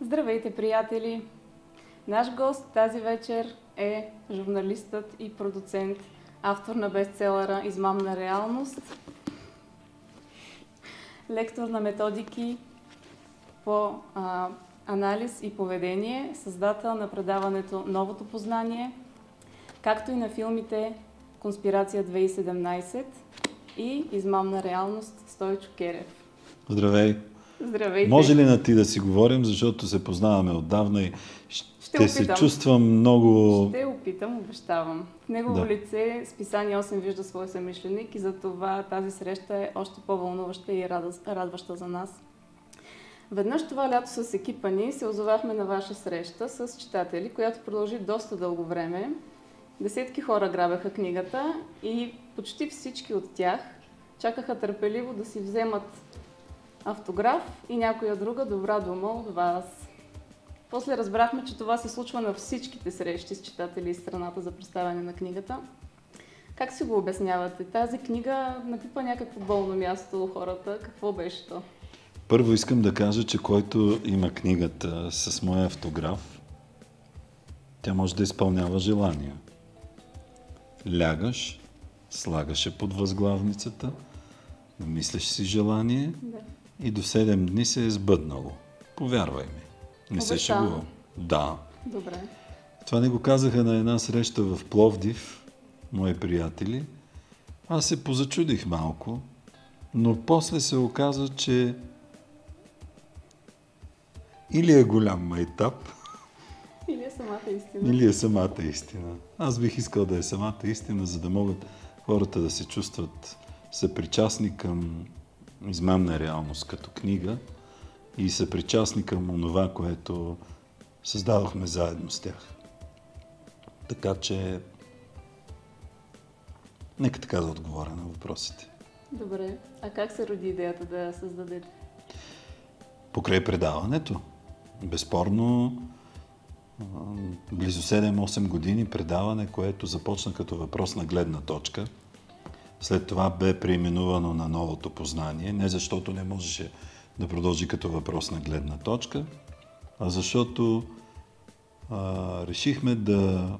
Здравейте, приятели! Наш гост тази вечер е журналистът и продуцент, автор на бестселъра Измамна реалност, лектор на методики по а, анализ и поведение, създател на предаването Новото познание, както и на филмите Конспирация 2017 и Измамна реалност Стойчо Керев. Здравей! Здравейте! Може ли на ти да си говорим, защото се познаваме отдавна и ще, Ще се чувствам много... Ще опитам, обещавам. В негово Да. лице списание 8 вижда свой съмишленик и затова тази среща е още по-вълнуваща и радваща за нас. Веднъж това лято с екипа ни се озовахме на ваша среща с читатели, която продължи доста дълго време. Десетки хора грабеха книгата и почти всички от тях чакаха търпеливо да си вземат автограф и някоя друга добра дума от вас. После разбрахме, че това се случва на всичките срещи с читатели из страната за представяне на книгата. Как си го обяснявате? Тази книга напипа някакво болно място у хората. Какво беше то? Първо искам да кажа, че който има книгата с моя автограф, тя може да изпълнява желания. Лягаш, слагаше под възглавницата, намисляш си желание Да. И до 7 дни се е сбъднало. Повярвай ми. Не се шегувам. Да. Добре. Това не го казаха на една среща в Пловдив, мои приятели. Аз се позачудих малко, но после се оказа, че или е голям майтап, Или е самата истина? или е самата истина. Аз бих искал да е самата истина, за да могат хората да се чувстват съпричастни към измамна реалност като книга и съпричастни към онова, което създадохме заедно с тях. Така че, нека така да отговоря на въпросите. Добре. А как се роди идеята да създадете? Покрай предаването, безспорно, близо 7-8 години предаване, което започна като въпрос на гледна точка. След това бе преименувано на новото познание, не защото не можеше да продължи като въпрос на гледна точка, а защото а, решихме да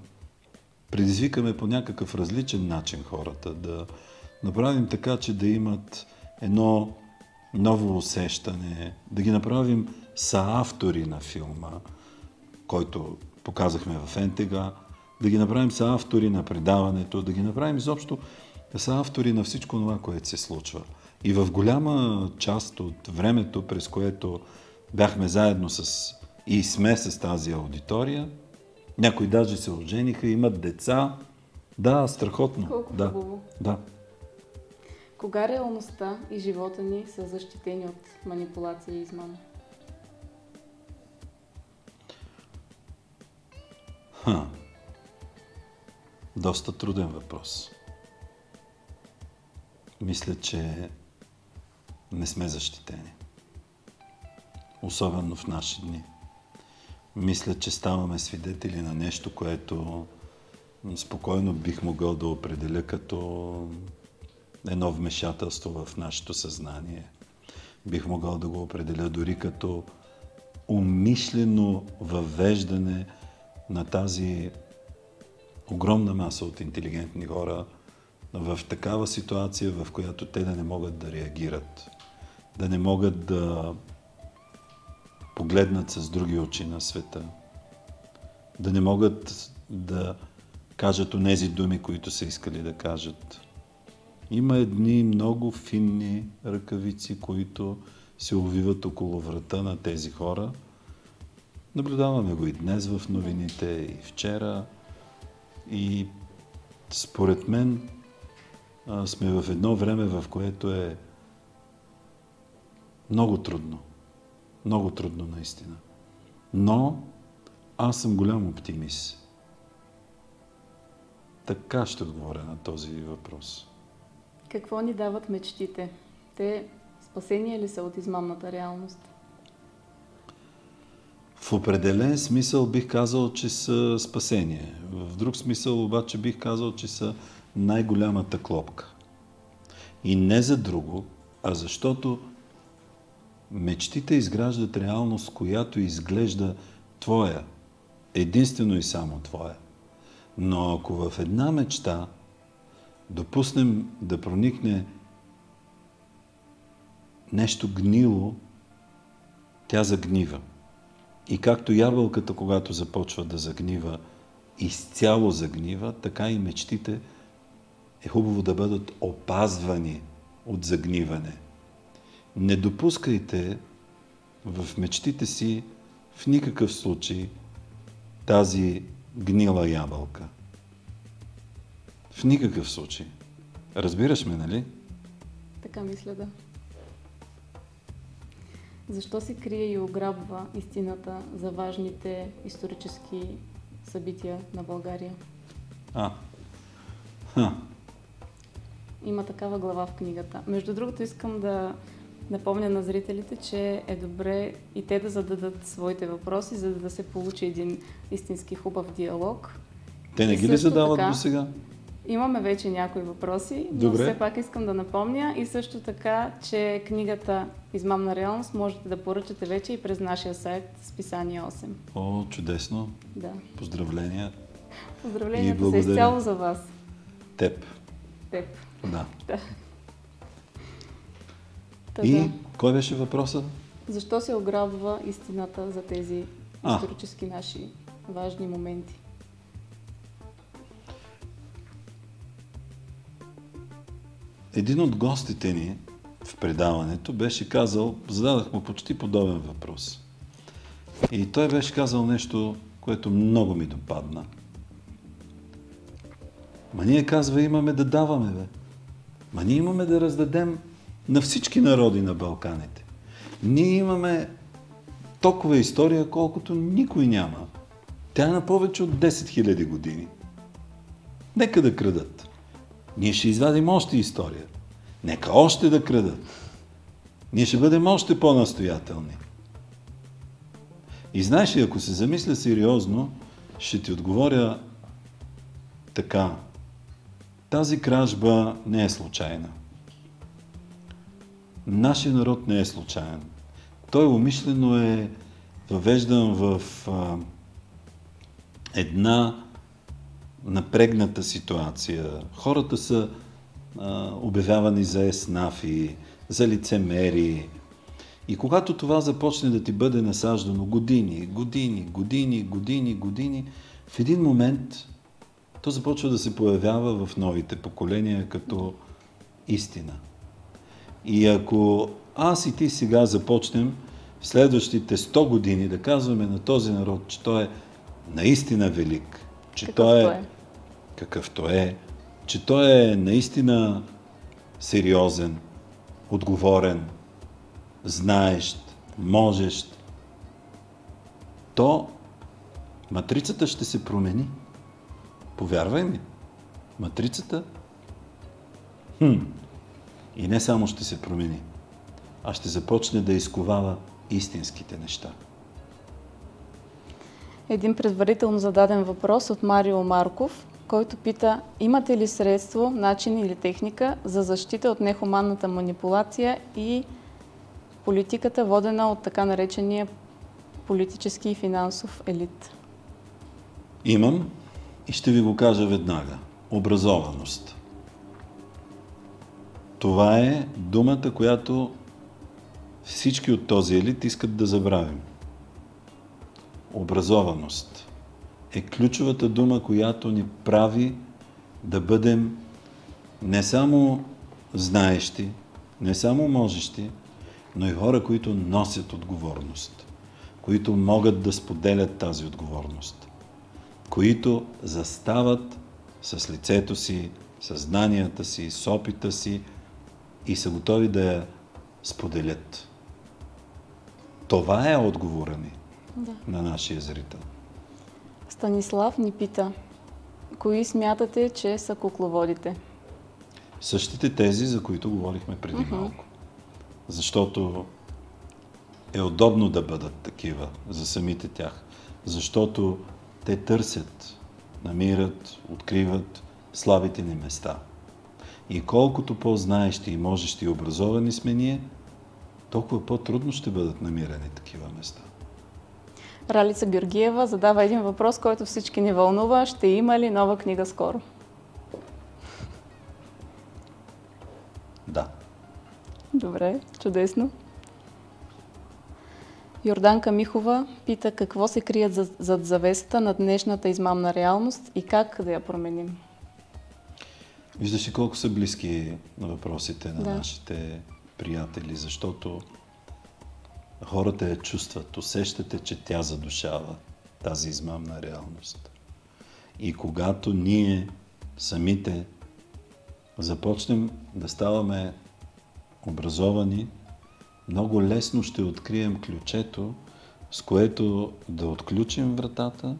предизвикаме по някакъв различен начин хората, да направим така, че да имат едно ново усещане, да ги направим съавтори на филма, който показахме в НТГ, да ги направим съавтори на предаването, да ги направим изобщо съавтори на всичко това, което се случва. И в голяма част от времето, през което бяхме заедно с и сме с тази аудитория, някои даже се ожениха, имат деца. Да, страхотно. Колко да, хубаво. да. Кога реалността и живота ни са защитени от манипулация и измама? Ха. Доста труден въпрос. Мисля, че не сме защитени. Особено в наши дни. Мисля, че ставаме свидетели на нещо, което спокойно бих могъл да определя като едно вмешателство в нашето съзнание. Бих могъл да го определя дори като умишлено въвеждане на тази огромна маса от интелигентни хора в такава ситуация, в която те да не могат да реагират, да не могат да погледнат с други очи на света, да не могат да кажат онези думи, които са искали да кажат. Има едни много финни ръкавици, които се увиват около врата на тези хора. Наблюдаваме го и днес в новините, и вчера. И според мен а, сме в едно време, в което е много трудно. Много трудно наистина. Но аз съм голям оптимист. Така ще отговоря на този въпрос. Какво ни дават мечтите? Те спасение ли са от измамната реалност? В определен смисъл бих казал, че са спасение. В друг смисъл обаче бих казал, че са най-голямата клопка. И не за друго, а защото Мечтите изграждат реалност, която изглежда твоя, единствено и само твоя. Но ако в една мечта допуснем да проникне нещо гнило, тя загнива. И както ябълката, когато започва да загнива, изцяло загнива, така и мечтите е хубаво да бъдат опазвани от загниване. Не допускайте в мечтите си в никакъв случай тази гнила ябълка. В никакъв случай. Разбираш ме, нали? Така мисля, да. Защо се крие и ограбва истината за важните исторически събития на България? А. Ха. Има такава глава в книгата. Между другото, искам да напомня на зрителите, че е добре и те да зададат своите въпроси, за да се получи един истински хубав диалог. Те не ги ли задават така- до сега? Имаме вече някои въпроси, но Добре. все пак искам да напомня и също така, че книгата Измамна реалност можете да поръчате вече и през нашия сайт Списание 8. О, чудесно. Да. Поздравления. Поздравленията са изцяло за вас. Теб. Теб. Да. Да. И да. кой беше въпросът? Защо се ограбва истината за тези А. исторически наши важни моменти? Един от гостите ни в предаването беше казал, зададах му почти подобен въпрос. И той беше казал нещо, което много ми допадна. Ма ние, казва, имаме да даваме, бе. Ма ние имаме да раздадем на всички народи на Балканите. Ние имаме толкова история, колкото никой няма. Тя е на повече от 10 000 години. Нека да крадат. Ние ще извадим още история. Нека още да крадат. Ние ще бъдем още по-настоятелни. И знаеш ли, ако се замисля сериозно, ще ти отговоря така. Тази кражба не е случайна. Нашия народ не е случайен. Той умишлено е въвеждан в а, една напрегната ситуация. Хората са а, обявявани за еснафи, за лицемери. И когато това започне да ти бъде насаждано години, години, години, години, години, в един момент то започва да се появява в новите поколения като истина. И ако аз и ти сега започнем в следващите 100 години да казваме на този народ, че той е наистина велик, че Какъвто той е. какъвто е, че той е наистина сериозен, отговорен, знаещ, можещ, то матрицата ще се промени. Повярвай ми, матрицата хм, и не само ще се промени, а ще започне да изковава истинските неща. Един предварително зададен въпрос от Марио Марков, който пита имате ли средство, начин или техника за защита от нехуманната манипулация и политиката, водена от така наречения политически и финансов елит? Имам и ще ви го кажа веднага. Образованост. Това е думата, която всички от този елит искат да забравим. Образованост е ключовата дума, която ни прави да бъдем не само знаещи, не само можещи, но и хора, които носят отговорност, които могат да споделят тази отговорност които застават с лицето си, с знанията си, с опита си и са готови да я споделят. Това е отговора ни Да. на нашия зрител. Станислав ни пита, кои смятате, че са кукловодите? Същите тези, за които говорихме преди малко. Защото е удобно да бъдат такива за самите тях. Защото те търсят, намират, откриват слабите ни места. И колкото по-знаещи и можещи и образовани сме ние, толкова по-трудно ще бъдат намирани такива места. Ралица Георгиева задава един въпрос, който всички ни вълнува. Ще има ли нова книга скоро? Да. Добре, чудесно. Йорданка Михова пита какво се крият зад завесата на днешната измамна реалност и как да я променим. Виждаш ли колко са близки на въпросите на да. нашите приятели, защото хората я чувстват, усещате, че тя задушава тази измамна реалност. И когато ние самите започнем да ставаме образовани, много лесно ще открием ключето, с което да отключим вратата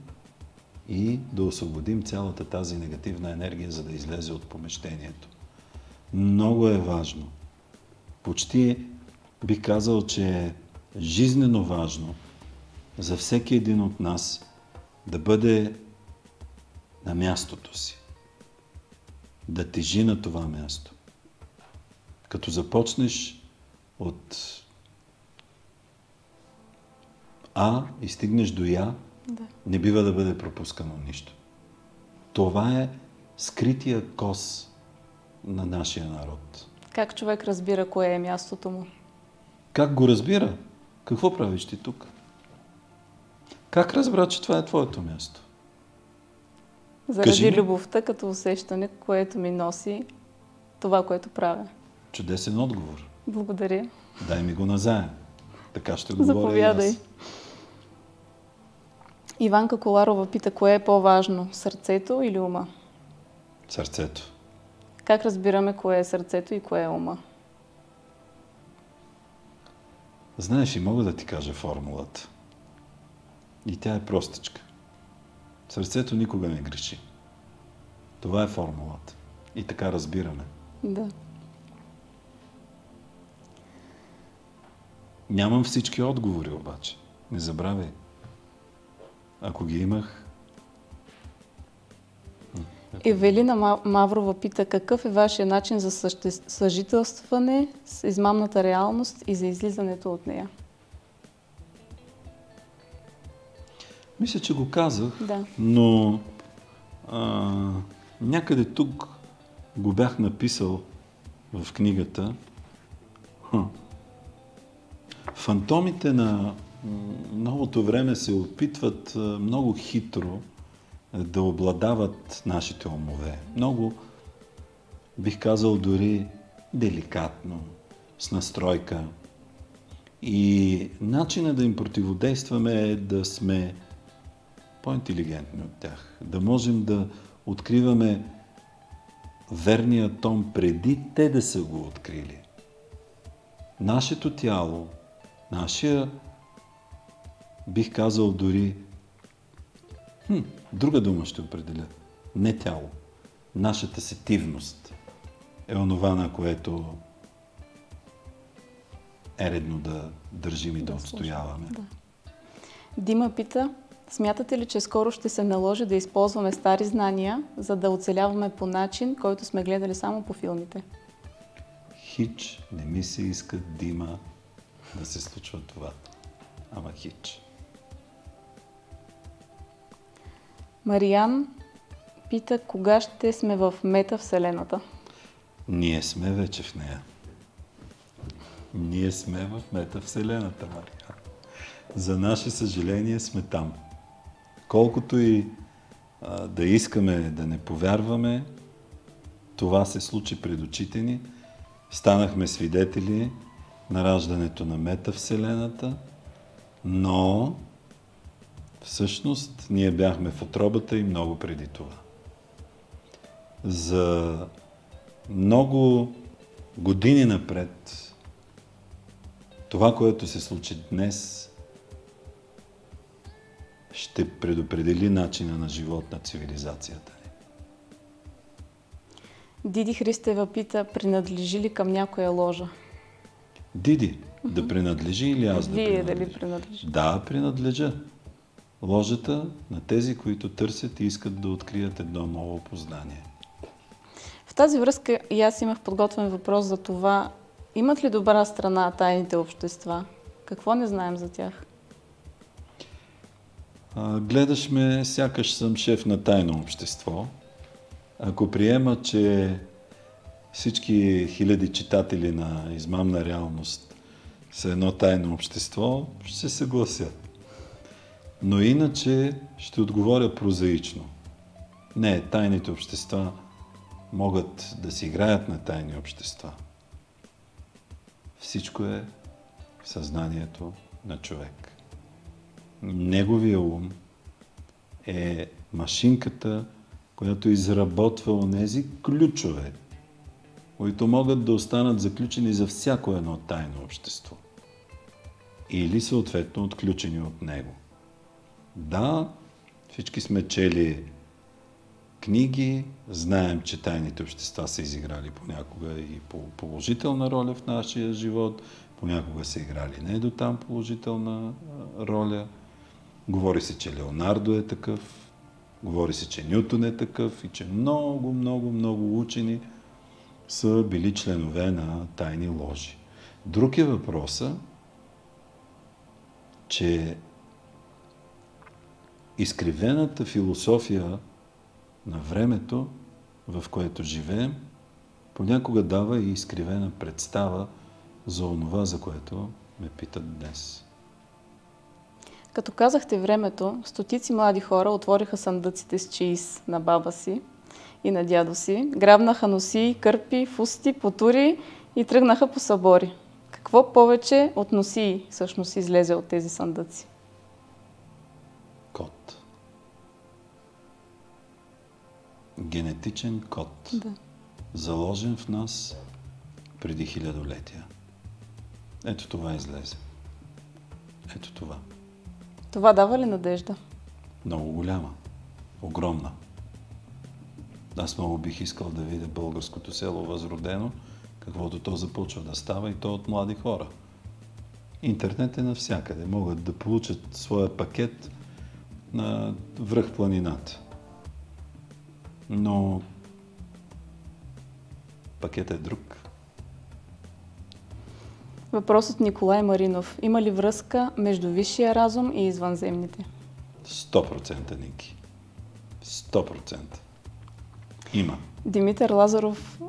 и да освободим цялата тази негативна енергия, за да излезе от помещението. Много е важно. Почти бих казал, че е жизнено важно за всеки един от нас да бъде на мястото си. Да тежи на това място. Като започнеш от А и стигнеш до Я, да. не бива да бъде пропускано нищо. Това е скрития кос на нашия народ. Как човек разбира кое е мястото му? Как го разбира? Какво правиш ти тук? Как разбра, че това е твоето място? Заради любовта като усещане, което ми носи това, което правя. Чудесен отговор. Благодаря. Дай ми го назаем. Така ще говоря Заповядай. Иванка Коларова пита, кое е по-важно, сърцето или ума? Сърцето. Как разбираме кое е сърцето и кое е ума? Знаеш и мога да ти кажа формулата. И тя е простичка. Сърцето никога не греши. Това е формулата. И така разбираме. Да. Нямам всички отговори обаче. Не забравяй. Ако ги имах... Евелина Маврова пита какъв е вашия начин за съжителстване с измамната реалност и за излизането от нея? Мисля, че го казах, да. но а, някъде тук го бях написал в книгата. Ха. Фантомите на новото време се опитват много хитро да обладават нашите умове. Много, бих казал, дори деликатно, с настройка. И начинът да им противодействаме е да сме по-интелигентни от тях. Да можем да откриваме верния тон преди те да са го открили. Нашето тяло, нашия бих казал дори, хм, друга дума ще определя, не тяло, нашата сетивност е онова, на което е редно да държим и да, да отстояваме. Да. Дима пита, смятате ли, че скоро ще се наложи да използваме стари знания, за да оцеляваме по начин, който сме гледали само по филмите? Хич не ми се иска Дима да се случва това. Ама хич. Мариан пита кога ще сме в метавселената. Ние сме вече в нея. Ние сме в метавселената, Мариан. За наше съжаление сме там. Колкото и а, да искаме да не повярваме, това се случи пред очите ни. Станахме свидетели на раждането на метавселената, но Всъщност, ние бяхме в отробата и много преди това. За много години напред, това, което се случи днес, ще предопредели начина на живот на цивилизацията ни. Диди Христева пита, принадлежи ли към някоя ложа? Диди, mm-hmm. да принадлежи или аз Вие да принадлежа? дали принадлежи? Да, принадлежа ложата на тези, които търсят и искат да открият едно ново познание. В тази връзка и аз имах подготвен въпрос за това Имат ли добра страна тайните общества? Какво не знаем за тях? А, гледаш ме, сякаш съм шеф на тайно общество. Ако приема, че всички хиляди читатели на измамна реалност са едно тайно общество, ще се съглася. Но иначе ще отговоря прозаично. Не, тайните общества могат да си играят на тайни общества. Всичко е в съзнанието на човек. Неговия ум е машинката, която изработва онези ключове, които могат да останат заключени за всяко едно тайно общество. Или съответно отключени от него. Да, всички сме чели книги, знаем, че тайните общества са изиграли понякога и по положителна роля в нашия живот, понякога са играли не до там положителна роля. Говори се, че Леонардо е такъв, говори се, че Нютон е такъв и че много, много, много учени са били членове на тайни ложи. Друг е въпроса, че изкривената философия на времето, в което живеем, понякога дава и изкривена представа за онова, за което ме питат днес. Като казахте времето, стотици млади хора отвориха съндъците с чиз на баба си и на дядо си, грабнаха носи, кърпи, фусти, потури и тръгнаха по събори. Какво повече от носи всъщност излезе от тези съндъци? Код. Генетичен код. Да. Заложен в нас преди хилядолетия. Ето това излезе. Ето това. Това дава ли надежда? Много голяма. Огромна. Аз много бих искал да видя българското село възродено, каквото то започва да става и то от млади хора. Интернет е навсякъде. Могат да получат своя пакет на връх планината. Но пакетът е друг. Въпрос от Николай Маринов. Има ли връзка между висшия разум и извънземните? 100% Ники. 100%. Има. Димитър Лазаров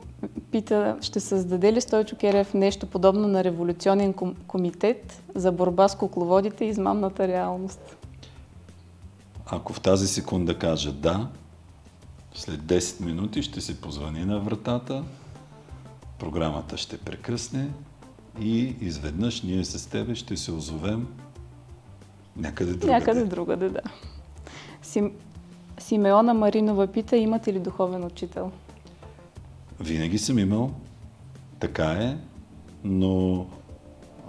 пита, ще създаде ли Стойчо Керев нещо подобно на революционен комитет за борба с кукловодите и измамната реалност? Ако в тази секунда кажа да, след 10 минути ще се позвани на вратата, програмата ще прекъсне и изведнъж ние с тебе ще се озовем някъде другаде. Някъде другаде, да. Сим... Симеона Маринова пита, имате ли духовен учител? Винаги съм имал. Така е, но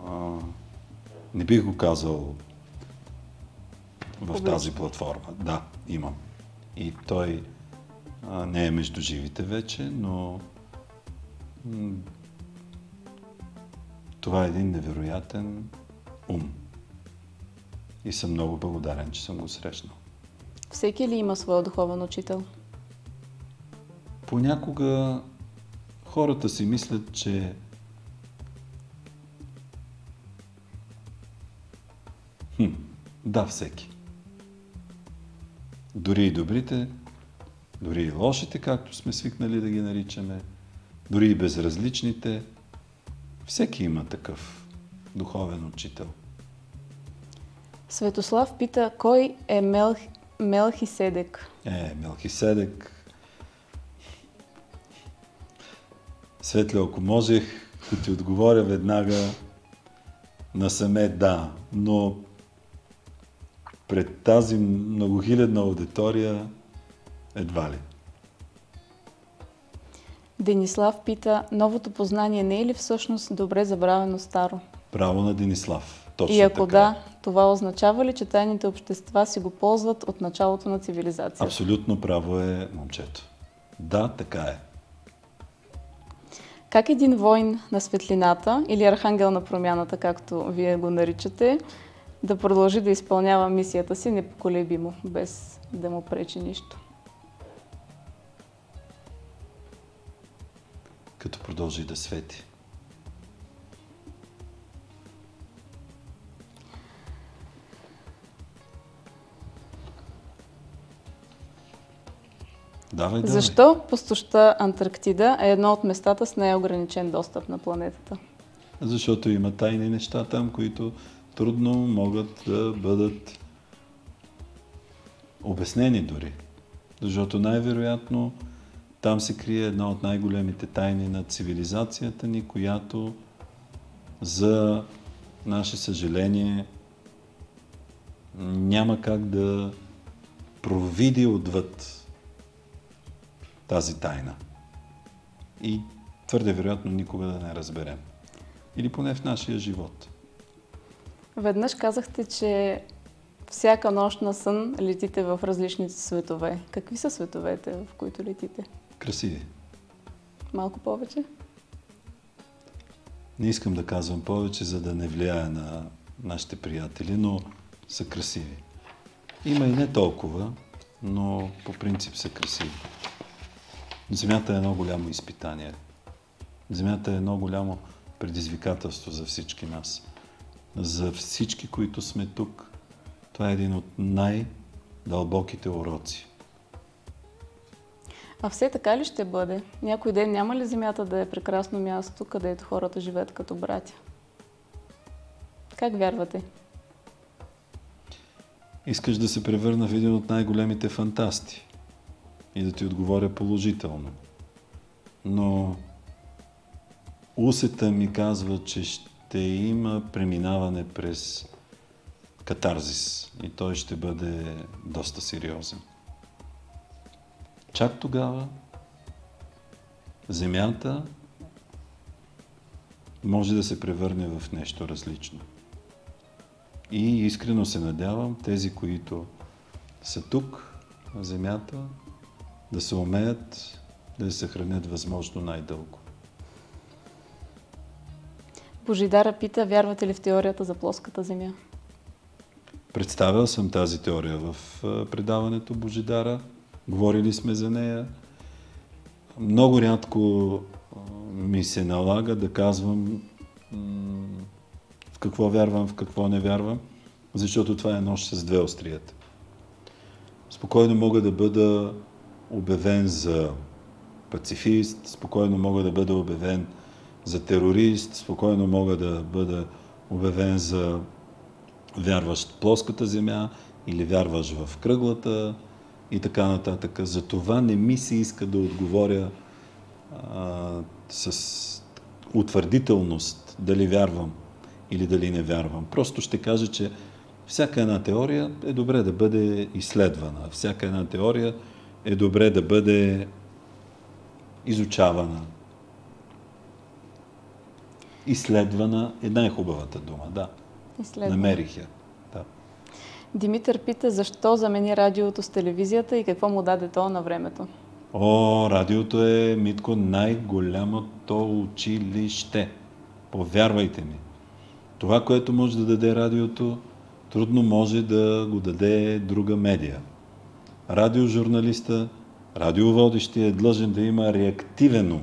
а, не бих го казал в Публично. тази платформа. Да, имам. И той а, не е между живите вече, но м- това е един невероятен ум. И съм много благодарен, че съм го срещнал. Всеки ли има своя духовен учител? Понякога хората си мислят, че хм, да, всеки. Дори и добрите, дори и лошите, както сме свикнали да ги наричаме, дори и безразличните, всеки има такъв духовен учител. Светослав пита, кой е Мел... Мелхиседек? Е, Мелхиседек. Светле, ако можех да ти отговоря веднага насаме да, но пред тази многохилядна аудитория едва ли. Денислав пита, новото познание не е ли всъщност добре забравено старо? Право на Денислав. Точно И ако така. да, това означава ли, че тайните общества си го ползват от началото на цивилизацията? Абсолютно право е момчето. Да, така е. Как един войн на светлината или архангел на промяната, както вие го наричате, да продължи да изпълнява мисията си непоколебимо, без да му пречи нищо? Като продължи да свети. Давай, давай. Защо пустоща Антарктида е едно от местата с неограничен достъп на планетата? Защото има тайни неща там, които трудно могат да бъдат обяснени дори. Защото най-вероятно там се крие една от най-големите тайни на цивилизацията ни, която за наше съжаление няма как да провиди отвъд тази тайна. И твърде вероятно никога да не разберем. Или поне в нашия живот. Веднъж казахте, че всяка нощ на сън летите в различните светове. Какви са световете, в които летите? Красиви. Малко повече? Не искам да казвам повече, за да не влияя на нашите приятели, но са красиви. Има и не толкова, но по принцип са красиви. Земята е едно голямо изпитание. Земята е едно голямо предизвикателство за всички нас. За всички, които сме тук, това е един от най-дълбоките уроци. А все така ли ще бъде? Някой ден няма ли Земята да е прекрасно място, където хората живеят като братя? Как вярвате? Искаш да се превърна в един от най-големите фантасти и да ти отговоря положително. Но усета ми казва, че ще има преминаване през катарзис и той ще бъде доста сериозен. Чак тогава Земята може да се превърне в нещо различно. И искрено се надявам тези, които са тук на Земята, да се умеят да се съхранят възможно най-дълго. Божидара пита, вярвате ли в теорията за плоската Земя? Представял съм тази теория в предаването Божидара. Говорили сме за нея. Много рядко ми се налага да казвам в какво вярвам, в какво не вярвам, защото това е нощ с две острията. Спокойно мога да бъда обявен за пацифист, спокойно мога да бъда обявен за терорист, спокойно мога да бъда обявен за вярващ плоската земя или вярваш в кръглата и така нататък. За това не ми се иска да отговоря а, с утвърдителност дали вярвам или дали не вярвам. Просто ще кажа, че всяка една теория е добре да бъде изследвана. Всяка една теория е добре да бъде изучавана. Изследвана е най-хубавата дума, да. Изследвана. Намерих я. Да. Димитър пита защо замени радиото с телевизията и какво му даде то на времето. О, радиото е, Митко, най-голямото училище. Повярвайте ми. Това, което може да даде радиото, трудно може да го даде друга медия. Радиожурналиста, радиоводещия е длъжен да има реактивен ум,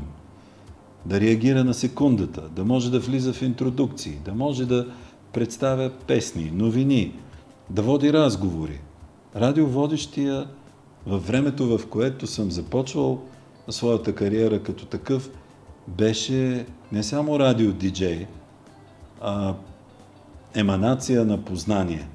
да реагира на секундата, да може да влиза в интродукции, да може да представя песни, новини, да води разговори. Радиоводещия във времето, в което съм започвал своята кариера като такъв, беше не само радио-диджей, а еманация на познание.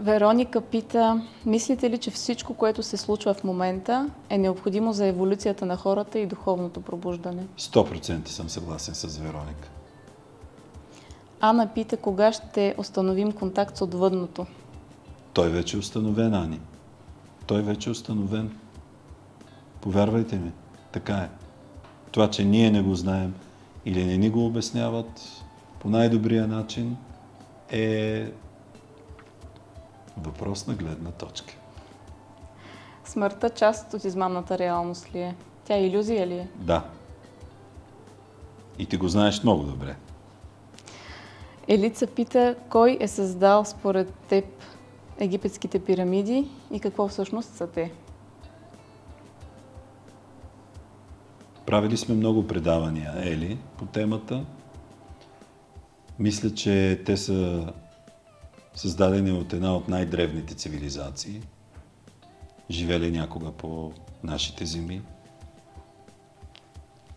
Вероника пита, мислите ли, че всичко, което се случва в момента, е необходимо за еволюцията на хората и духовното пробуждане? 100% съм съгласен с Вероника. Ана пита, кога ще установим контакт с отвъдното? Той вече е установен, Ани. Той вече е установен. Повярвайте ми, така е. Това, че ние не го знаем или не ни го обясняват по най-добрия начин, е въпрос на гледна точка. Смъртта част от измамната реалност ли е? Тя е иллюзия ли е? Да. И ти го знаеш много добре. Елица пита, кой е създал според теб египетските пирамиди и какво всъщност са те? Правили сме много предавания, Ели, по темата. Мисля, че те са създадени от една от най-древните цивилизации. живели някога по нашите земи.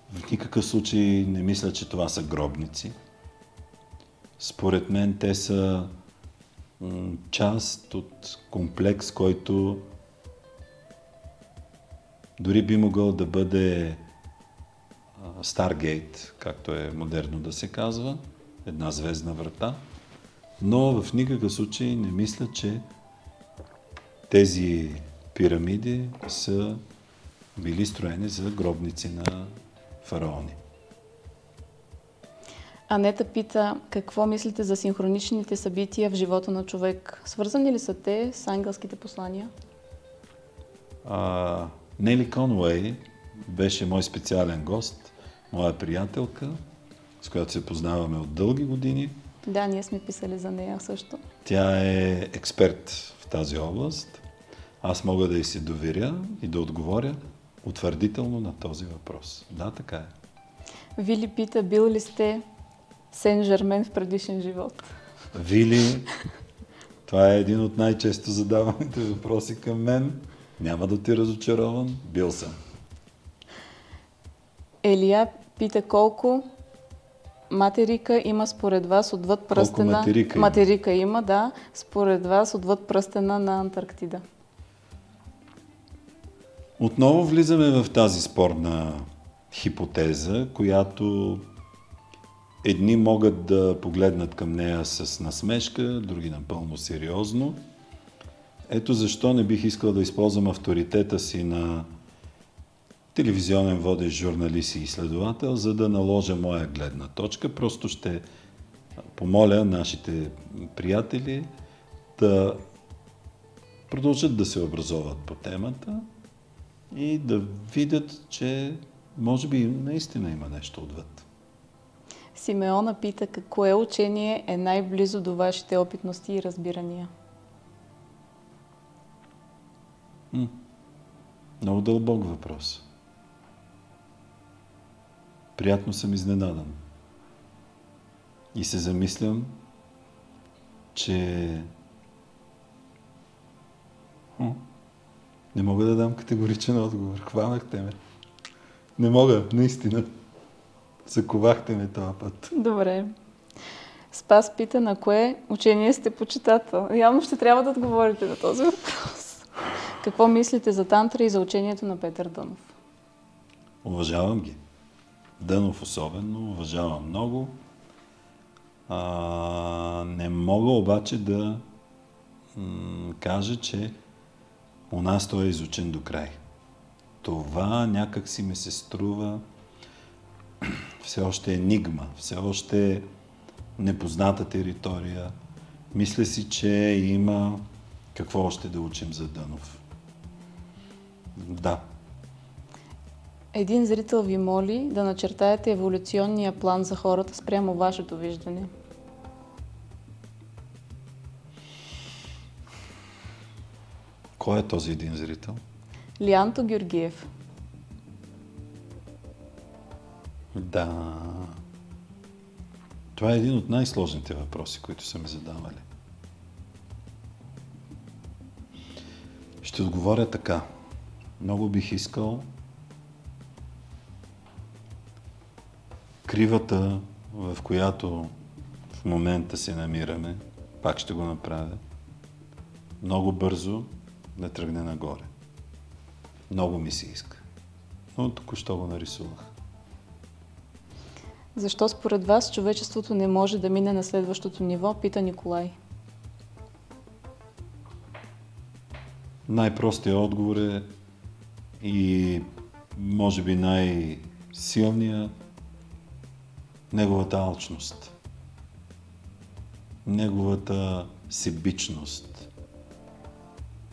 В никакъв случай не мисля, че това са гробници. Според мен те са част от комплекс, който дори би могъл да бъде Старгейт, както е модерно да се казва, една звездна врата, но в никакъв случай не мисля, че тези пирамиди са били строени за гробници на фараони. Анета пита, какво мислите за синхроничните събития в живота на човек? Свързани ли са те с ангелските послания? А, Нели Конуей беше мой специален гост, моя приятелка, с която се познаваме от дълги години. Да, ние сме писали за нея също. Тя е експерт в тази област. Аз мога да й се доверя и да отговоря утвърдително на този въпрос. Да, така е. Вили пита, бил ли сте Сен Жермен в предишен живот? Вили, това е един от най-често задаваните въпроси към мен. Няма да ти разочарован. Бил съм. Елия пита колко материка има според вас отвъд пръстена... Колко материка има? Материка има, да. Според вас отвъд пръстена на Антарктида. Отново влизаме в тази спорна хипотеза, която едни могат да погледнат към нея с насмешка, други напълно сериозно. Ето защо не бих искал да използвам авторитета си на телевизионен водещ, журналист и изследовател, за да наложа моя гледна точка. Просто ще помоля нашите приятели да продължат да се образоват по темата и да видят, че може би наистина има нещо отвъд. Симеона пита, кое учение е най-близо до вашите опитности и разбирания? М- много дълбок въпрос. Приятно съм изненадан. И се замислям, че не мога да дам категоричен отговор. Хванахте ме. Не мога, наистина. Заковахте ме този път. Добре. Спас пита на кое учение сте почитател. Явно ще трябва да отговорите на този въпрос. Какво мислите за тантра и за учението на Петър Дънов? Уважавам ги. Дънов особено, уважавам много. А, не мога обаче да м- кажа, че у нас той е изучен до край. Това някак си ми се струва все още енигма, все още непозната територия. Мисля си, че има какво още да учим за Дънов. Да. Един зрител ви моли да начертаете еволюционния план за хората спрямо вашето виждане. Кой е този един зрител? Лианто Георгиев. Да. Това е един от най-сложните въпроси, които са ми задавали. Ще отговоря така. Много бих искал кривата, в която в момента се намираме, пак ще го направя, много бързо да тръгне нагоре. Много ми се иска. Но току-що го нарисувах. Защо според вас човечеството не може да мине на следващото ниво, пита Николай. Най-простият отговор е и може би най-силният неговата алчност, неговата себичност,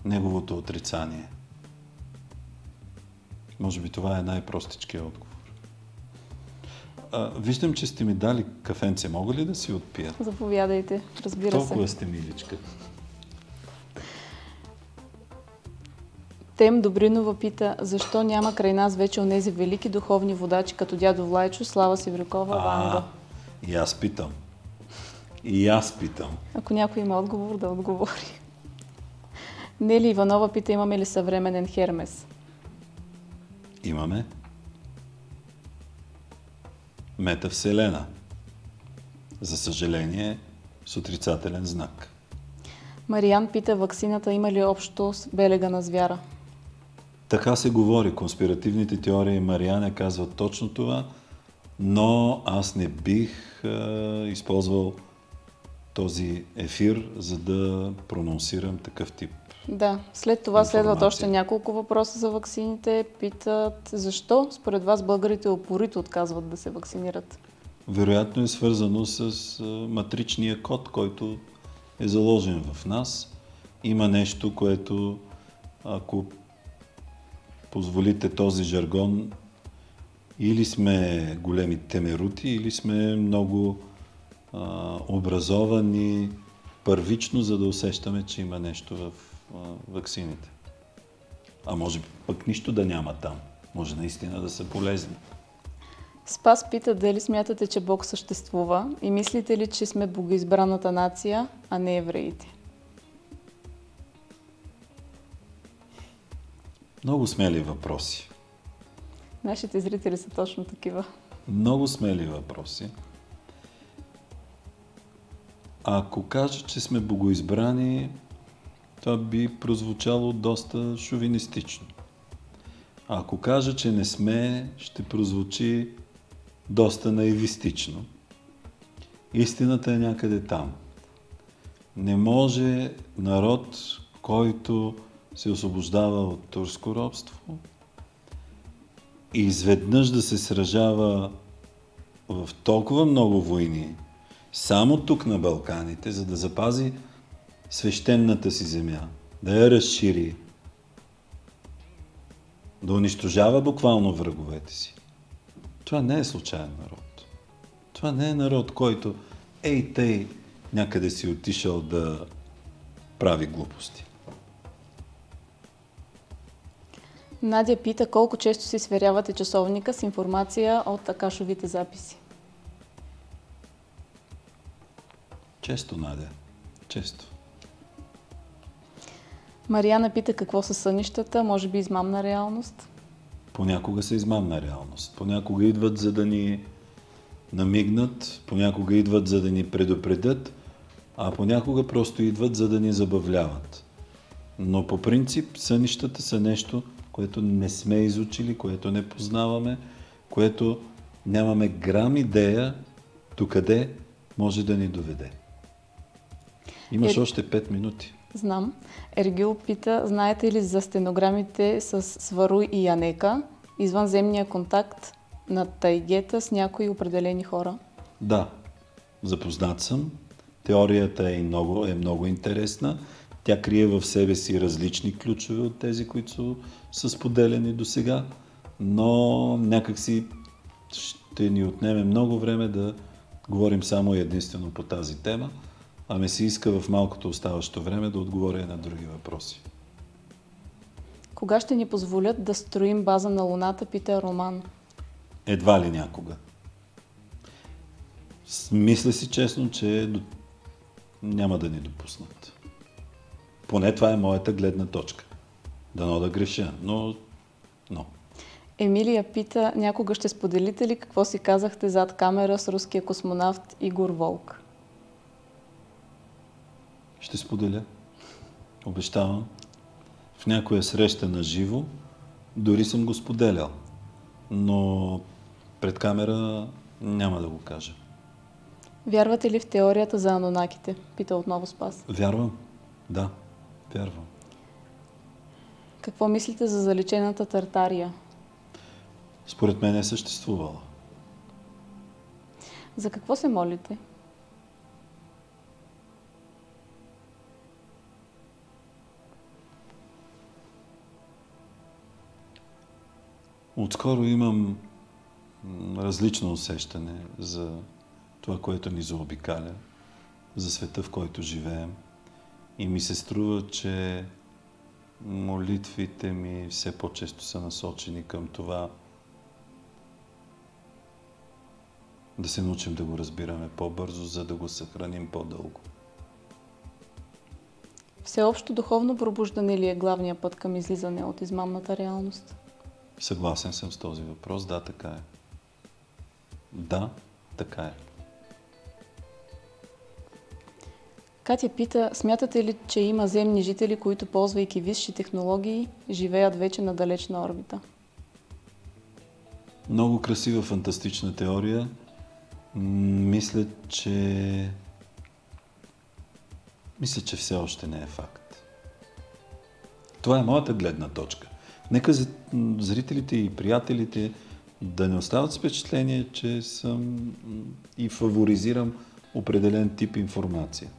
неговото отрицание. Може би това е най-простичкият отговор. А, виждам, че сте ми дали кафенце. Мога ли да си отпия? Заповядайте, разбира се. Толкова сте миличка. Тем Добринова пита, защо няма край нас вече онези велики духовни водачи, като дядо Влайчо, Слава Сиврикова, Ванга? И аз питам. И аз питам. Ако някой има отговор, да отговори. Нели Иванова пита, имаме ли съвременен Хермес? Имаме. Метавселена. За съжаление, с отрицателен знак. Мариан пита, ваксината има ли общо с белега на звяра? Така се говори. Конспиративните теории Мариане казват точно това, но аз не бих е, използвал този ефир, за да прононсирам такъв тип. Да, след това следват Информация. още няколко въпроса за ваксините. Питат защо според вас българите опорито отказват да се вакцинират? Вероятно е свързано с а, матричния код, който е заложен в нас. Има нещо, което, ако позволите този жаргон, или сме големи темерути, или сме много а, образовани първично, за да усещаме, че има нещо в а, ваксините. А може пък нищо да няма там. Може наистина да са полезни. Спас пита дали смятате, че Бог съществува и мислите ли, че сме богоизбраната нация, а не евреите? Много смели въпроси. Нашите зрители са точно такива. Много смели въпроси. Ако кажа, че сме богоизбрани, това би прозвучало доста шовинистично. Ако кажа, че не сме, ще прозвучи доста наивистично. Истината е някъде там. Не може народ, който се освобождава от турско робство, и изведнъж да се сражава в толкова много войни, само тук на Балканите, за да запази свещената си земя, да я разшири, да унищожава буквално враговете си. Това не е случайен народ. Това не е народ, който ей тъй някъде си отишъл да прави глупости. Надя пита колко често си сверявате часовника с информация от акашовите записи. Често, Надя. Често. Мариана пита какво са сънищата, може би измамна реалност. Понякога са измамна реалност. Понякога идват за да ни намигнат, понякога идват за да ни предупредят, а понякога просто идват за да ни забавляват. Но по принцип сънищата са нещо, което не сме изучили, което не познаваме, което нямаме грам идея докъде може да ни доведе. Имаш Е- още 5 минути. Знам. Ергил пита, знаете ли за стенограмите с Сваруй и Янека, извънземния контакт на тайгета с някои определени хора? Да, запознат съм. Теорията е много, е много интересна. Тя крие в себе си различни ключове от тези, които са, споделени до сега, но някакси ще ни отнеме много време да говорим само и единствено по тази тема, а ми се иска в малкото оставащо време да отговоря на други въпроси. Кога ще ни позволят да строим база на Луната, пита Роман. Едва ли някога. Мисля си честно, че няма да ни допуснат. Поне това е моята гледна точка. Дано да греша, но... но. Емилия пита, някога ще споделите ли какво си казахте зад камера с руския космонавт Игор Волк? Ще споделя. Обещавам. В някоя среща на живо, дори съм го споделял. Но пред камера няма да го кажа. Вярвате ли в теорията за анонаките? Пита отново Спас. Вярвам. Да, вярвам. Какво мислите за заличената Тартария? Според мен е съществувала. За какво се молите? Отскоро имам различно усещане за това, което ни заобикаля, за света, в който живеем. И ми се струва, че молитвите ми все по-често са насочени към това да се научим да го разбираме по-бързо, за да го съхраним по-дълго. Всеобщо духовно пробуждане ли е главният път към излизане от измамната реалност? Съгласен съм с този въпрос. Да, така е. Да, така е. Катя пита, смятате ли, че има земни жители, които ползвайки висши технологии, живеят вече на далечна орбита? Много красива, фантастична теория. Мисля, че... Мисля, че все още не е факт. Това е моята гледна точка. Нека зрителите и приятелите да не остават с впечатление, че съм и фаворизирам определен тип информация.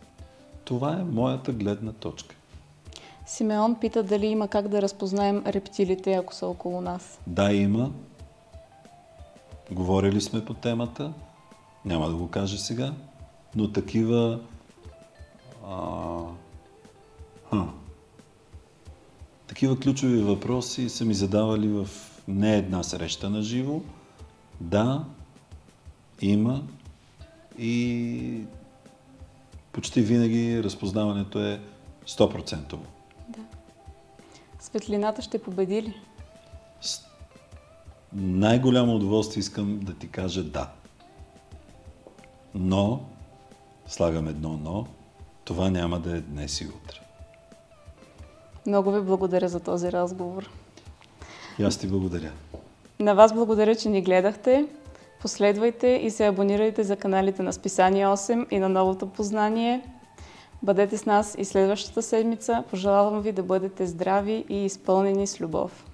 Това е моята гледна точка. Симеон пита дали има как да разпознаем рептилите, ако са около нас. Да, има. Говорили сме по темата. Няма да го кажа сега. Но такива... А, ха, такива ключови въпроси са ми задавали в не една среща на живо. Да, има. И почти винаги разпознаването е 100%. Да. Светлината ще победи ли? С най-голямо удоволствие искам да ти кажа да. Но, слагам едно но, това няма да е днес и утре. Много ви благодаря за този разговор. И аз ти благодаря. На вас благодаря, че ни гледахте. Последвайте и се абонирайте за каналите на Списание 8 и на Новото познание. Бъдете с нас и следващата седмица. Пожелавам ви да бъдете здрави и изпълнени с любов.